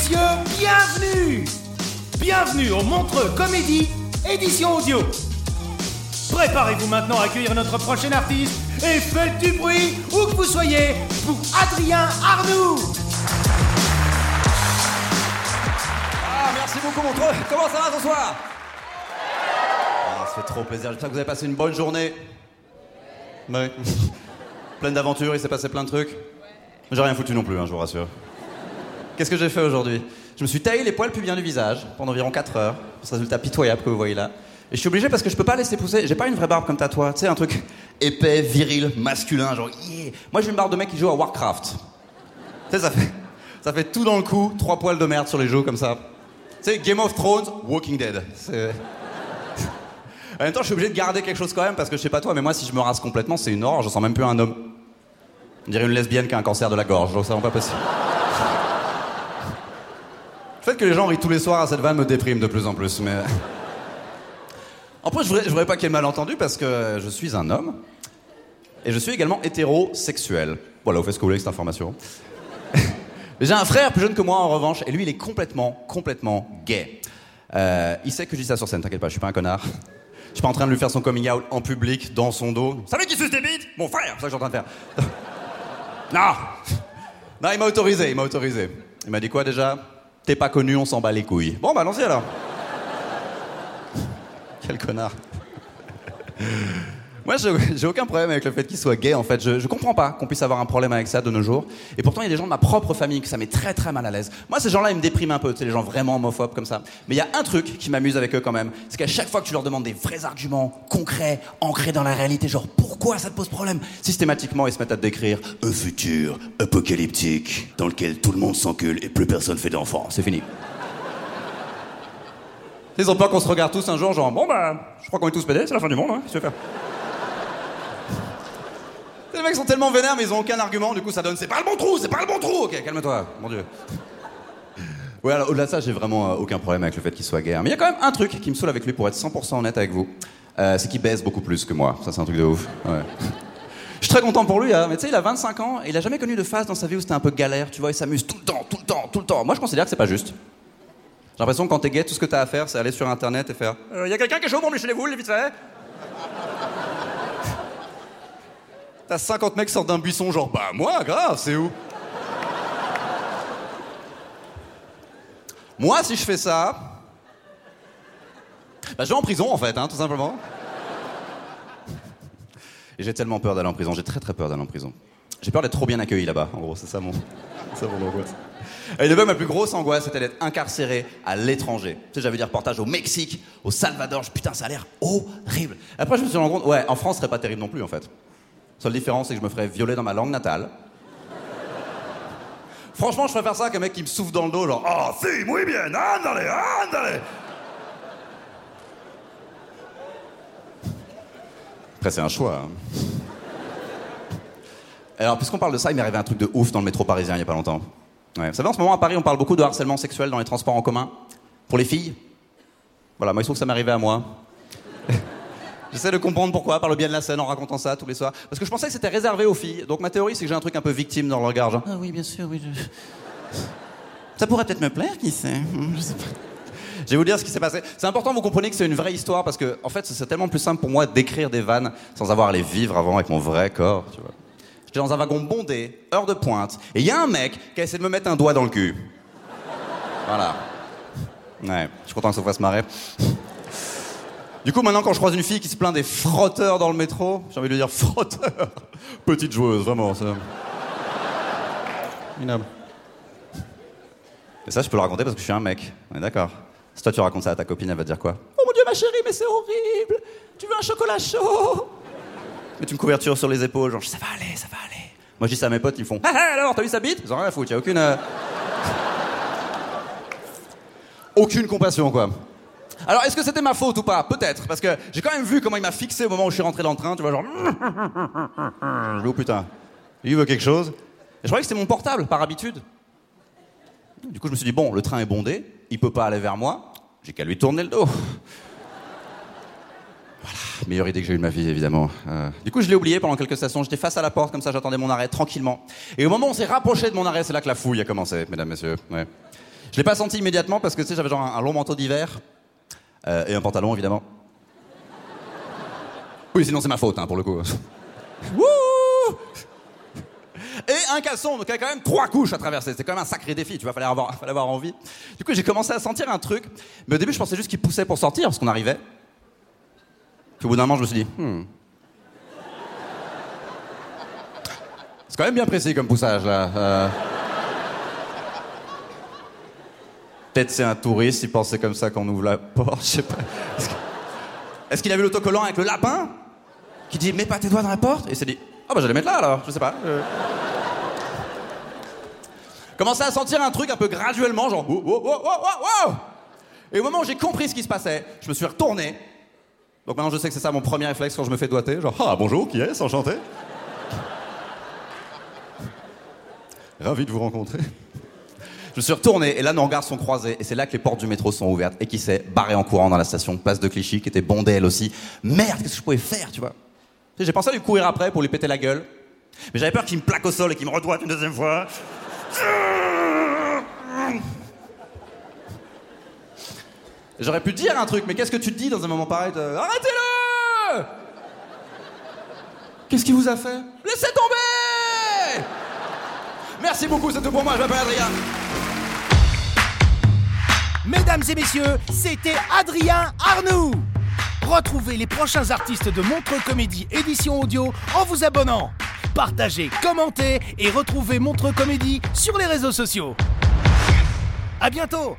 Messieurs, bienvenue Bienvenue au Montreux Comédie, édition audio. Préparez-vous maintenant à accueillir notre prochain artiste et faites du bruit où que vous soyez pour Adrien Arnoux Ah, merci beaucoup, Montreux. Comment ça va ce soir? Ah, Ça fait trop plaisir. J'espère que vous avez passé une bonne journée. Ouais. Pleine d'aventures, il s'est passé plein de trucs. J'ai rien foutu non plus, hein, je vous rassure. Qu'est-ce que j'ai fait aujourd'hui Je me suis taillé les poils pubiens du visage pendant environ 4 heures. Ce résultat pitoyable que vous voyez là. Et je suis obligé parce que je peux pas laisser pousser. J'ai pas une vraie barbe comme t'as toi. Tu sais, un truc épais, viril, masculin, genre yeah. Moi j'ai une barbe de mec qui joue à Warcraft. Tu sais, ça fait, ça fait tout dans le cou, trois poils de merde sur les joues comme ça. Tu sais, Game of Thrones, Walking Dead. En même temps, je suis obligé de garder quelque chose quand même parce que je sais pas toi, mais moi, si je me rase complètement, c'est une horreur. Je sens même plus un homme. On dirait une lesbienne qui a un cancer de la gorge, donc c'est vraiment pas possible. Le fait que les gens rient tous les soirs à cette vanne me déprime de plus en plus, mais. En plus, je voudrais, voudrais pas qu'il y ait malentendu parce que je suis un homme et je suis également hétérosexuel. Voilà, vous faites ce que vous voulez avec cette information. J'ai un frère plus jeune que moi en revanche, et lui il est complètement, complètement gay. Euh, il sait que je dis ça sur scène, t'inquiète pas, je suis pas un connard. Je suis pas en train de lui faire son coming out en public, dans son dos. Salut qui suce des bites? Mon frère C'est ça que je en train de faire. non Non, il m'a autorisé, il m'a autorisé. Il m'a dit quoi déjà? T'es pas connu, on s'en bat les couilles. Bon, bah allons-y alors. Quel connard. Moi, j'ai aucun problème avec le fait qu'il soit gay, en fait. Je, je comprends pas qu'on puisse avoir un problème avec ça de nos jours. Et pourtant, il y a des gens de ma propre famille que ça met très très mal à l'aise. Moi, ces gens-là, ils me dépriment un peu, tu sais, les gens vraiment homophobes comme ça. Mais il y a un truc qui m'amuse avec eux quand même. C'est qu'à chaque fois que tu leur demandes des vrais arguments concrets, ancrés dans la réalité, genre pourquoi ça te pose problème, systématiquement, ils se mettent à te décrire un futur apocalyptique dans lequel tout le monde s'encule et plus personne fait d'enfants. C'est fini. Ils ont peur qu'on se regarde tous un jour, genre, bon bah, je crois qu'on est tous pédés, c'est la fin du monde, hein, tu veux faire? Les mecs sont tellement vénères, mais ils ont aucun argument, du coup ça donne, c'est pas le bon trou, c'est pas le bon trou Ok, calme-toi, mon dieu. Ouais, alors au-delà de ça, j'ai vraiment euh, aucun problème avec le fait qu'il soit gay. hein. Mais il y a quand même un truc qui me saoule avec lui, pour être 100% honnête avec vous. Euh, c'est qu'il baise beaucoup plus que moi. Ça, c'est un truc de ouf. Ouais. Je suis très content pour lui, hein, mais tu sais, il a 25 ans et il a jamais connu de phase dans sa vie où c'était un peu galère, tu vois, il s'amuse tout le temps, tout le temps, tout le temps. Moi, je considère que c'est pas juste. J'ai l'impression que quand t'es gay, tout ce que t'as à faire, c'est aller sur internet et faire Il y a quelqu'un qui est chaud pour me lécher les boules, vite fait? T'as 50 mecs qui sortent d'un buisson, genre Bah, moi, grave, c'est où? Moi, si je fais ça. Bah, je vais en prison, en fait, hein, tout simplement. Et j'ai tellement peur d'aller en prison, j'ai très très peur d'aller en prison. J'ai peur d'être trop bien accueilli là-bas, en gros, c'est ça mon. ça mon angoisse. Et de même, ma plus grosse angoisse, c'était d'être incarcéré à l'étranger. Tu sais, j'avais des reportages au Mexique, au Salvador. Putain, ça a l'air horrible. Après, je me suis rendu compte, ouais, en France, ce serait pas terrible non plus, en fait. Seule différence, c'est que je me ferais violer dans ma langue natale. Franchement, je préfère ça qu'un mec qui me souffle dans le dos, genre, oh, si, muy bien, andale, andale. Après, c'est un choix. hein. Alors, puisqu'on parle de ça, il m'est arrivé un truc de ouf dans le métro parisien il y a pas longtemps. Vous savez, en ce moment à Paris, on parle beaucoup de harcèlement sexuel dans les transports en commun. Pour les filles. Voilà, moi, il se trouve que ça m'est arrivé à moi. J'essaie de comprendre pourquoi, par le bien de la scène, en racontant ça tous les soirs. Parce que je pensais que c'était réservé aux filles. Donc ma théorie, c'est que j'ai un truc un peu victime dans le regard. Genre, ah oui, bien sûr, oui. je- Ça pourrait peut-être me plaire, qui sait Je sais pas. Je vais vous dire ce qui s'est passé. C'est important, vous comprenez que c'est une vraie histoire parce que, en fait, c'est tellement plus simple pour moi d'écrire des vannes sans avoir à les vivre avant avec mon vrai corps, tu vois. J'étais dans un wagon bondé, heure de pointe, et il y a un mec qui a essayé de me mettre un doigt dans le cul. Voilà. Ouais, je suis content que ça vous fasse marrer. Du coup, maintenant, quand je croise une fille qui se plaint des frotteurs dans le métro, j'ai envie de lui dire frotteur. Petite joueuse, vraiment. Ça. Minable. Et ça, je peux le raconter parce que je suis un mec. On est d'accord. Si toi, tu racontes ça à ta copine, elle va te dire quoi? Oh mon dieu, ma chérie, mais c'est horrible Tu veux un chocolat chaud Mets une couverture sur les épaules, genre ça va aller, ça va aller. Moi, je dis ça à mes potes, ils font Ah ah, alors, t'as vu sa bite? Ils ont rien à foutre, y a aucune. euh, aucune compassion, quoi. Alors, est-ce que c'était ma faute ou pas? Peut-être, parce que j'ai quand même vu comment il m'a fixé au moment où je suis rentré dans le train, tu vois, genre. Je oh putain, il veut quelque chose. Et je croyais que c'était mon portable, par habitude. Du coup, je me suis dit, bon, le train est bondé, il peut pas aller vers moi, j'ai qu'à lui tourner le dos. Voilà, meilleure idée que j'ai eue de ma vie, évidemment. Euh, du coup, je l'ai oublié pendant quelques stations, j'étais face à la porte, comme ça, j'attendais mon arrêt tranquillement. Et au moment où on s'est rapproché de mon arrêt, c'est là que la fouille a commencé, mesdames, messieurs. Ouais. Je l'ai pas senti immédiatement parce que, tu sais, j'avais genre un long manteau d'hiver, euh, et un pantalon, évidemment. Oui, sinon c'est ma faute, hein, pour le coup. Et un caleçon, donc il y a quand même trois couches à traverser. C'est quand même un sacré défi, tu vois, fallait avoir, fallait avoir envie. Du coup, j'ai commencé à sentir un truc, mais au début, je pensais juste qu'il poussait pour sortir, parce qu'on arrivait. Puis au bout d'un moment, je me suis dit, hmm. C'est quand même bien précis comme poussage, là. Euh, Peut-être c'est un touriste, il pensait comme ça quand on ouvre la porte, je sais pas. Est-ce que- Est-ce qu'il avait l'autocollant avec le lapin Qui dit mets pas tes doigts dans la porte? Et il s'est dit ah bah j'allais mettre là alors, je sais pas. Euh... Commençait à sentir un truc un peu graduellement, genre wow, wow, wow, wow, wow, wow. Et au moment où j'ai compris ce qui se passait, je me suis retourné. Donc maintenant je sais que c'est ça mon premier réflexe quand je me fais doigter, genre ah bonjour, qui est-ce, enchanté. Ravi de vous rencontrer. Je me suis retourné et là nos regards sont croisés et c'est là que les portes du métro sont ouvertes et qui s'est barré en courant dans la station place de Clichy qui était bondée elle aussi. Merde, qu'est-ce que je pouvais faire, tu vois? J'ai pensé à lui courir après pour lui péter la gueule, mais j'avais peur qu'il me plaque au sol et qu'il me redoite une deuxième fois. J'aurais pu dire un truc, mais qu'est-ce que tu te dis dans un moment pareil. Arrêtez-le Qu'est-ce qu'il vous a fait? Laissez tomber Merci beaucoup, c'est tout pour moi, je m'appelle Adrien. Mesdames et messieurs, c'était Adrien Arnoux. Retrouvez les prochains artistes de Montreux Comédie édition audio en vous abonnant. Partagez, commentez et retrouvez Montreux Comédie sur les réseaux sociaux. À bientôt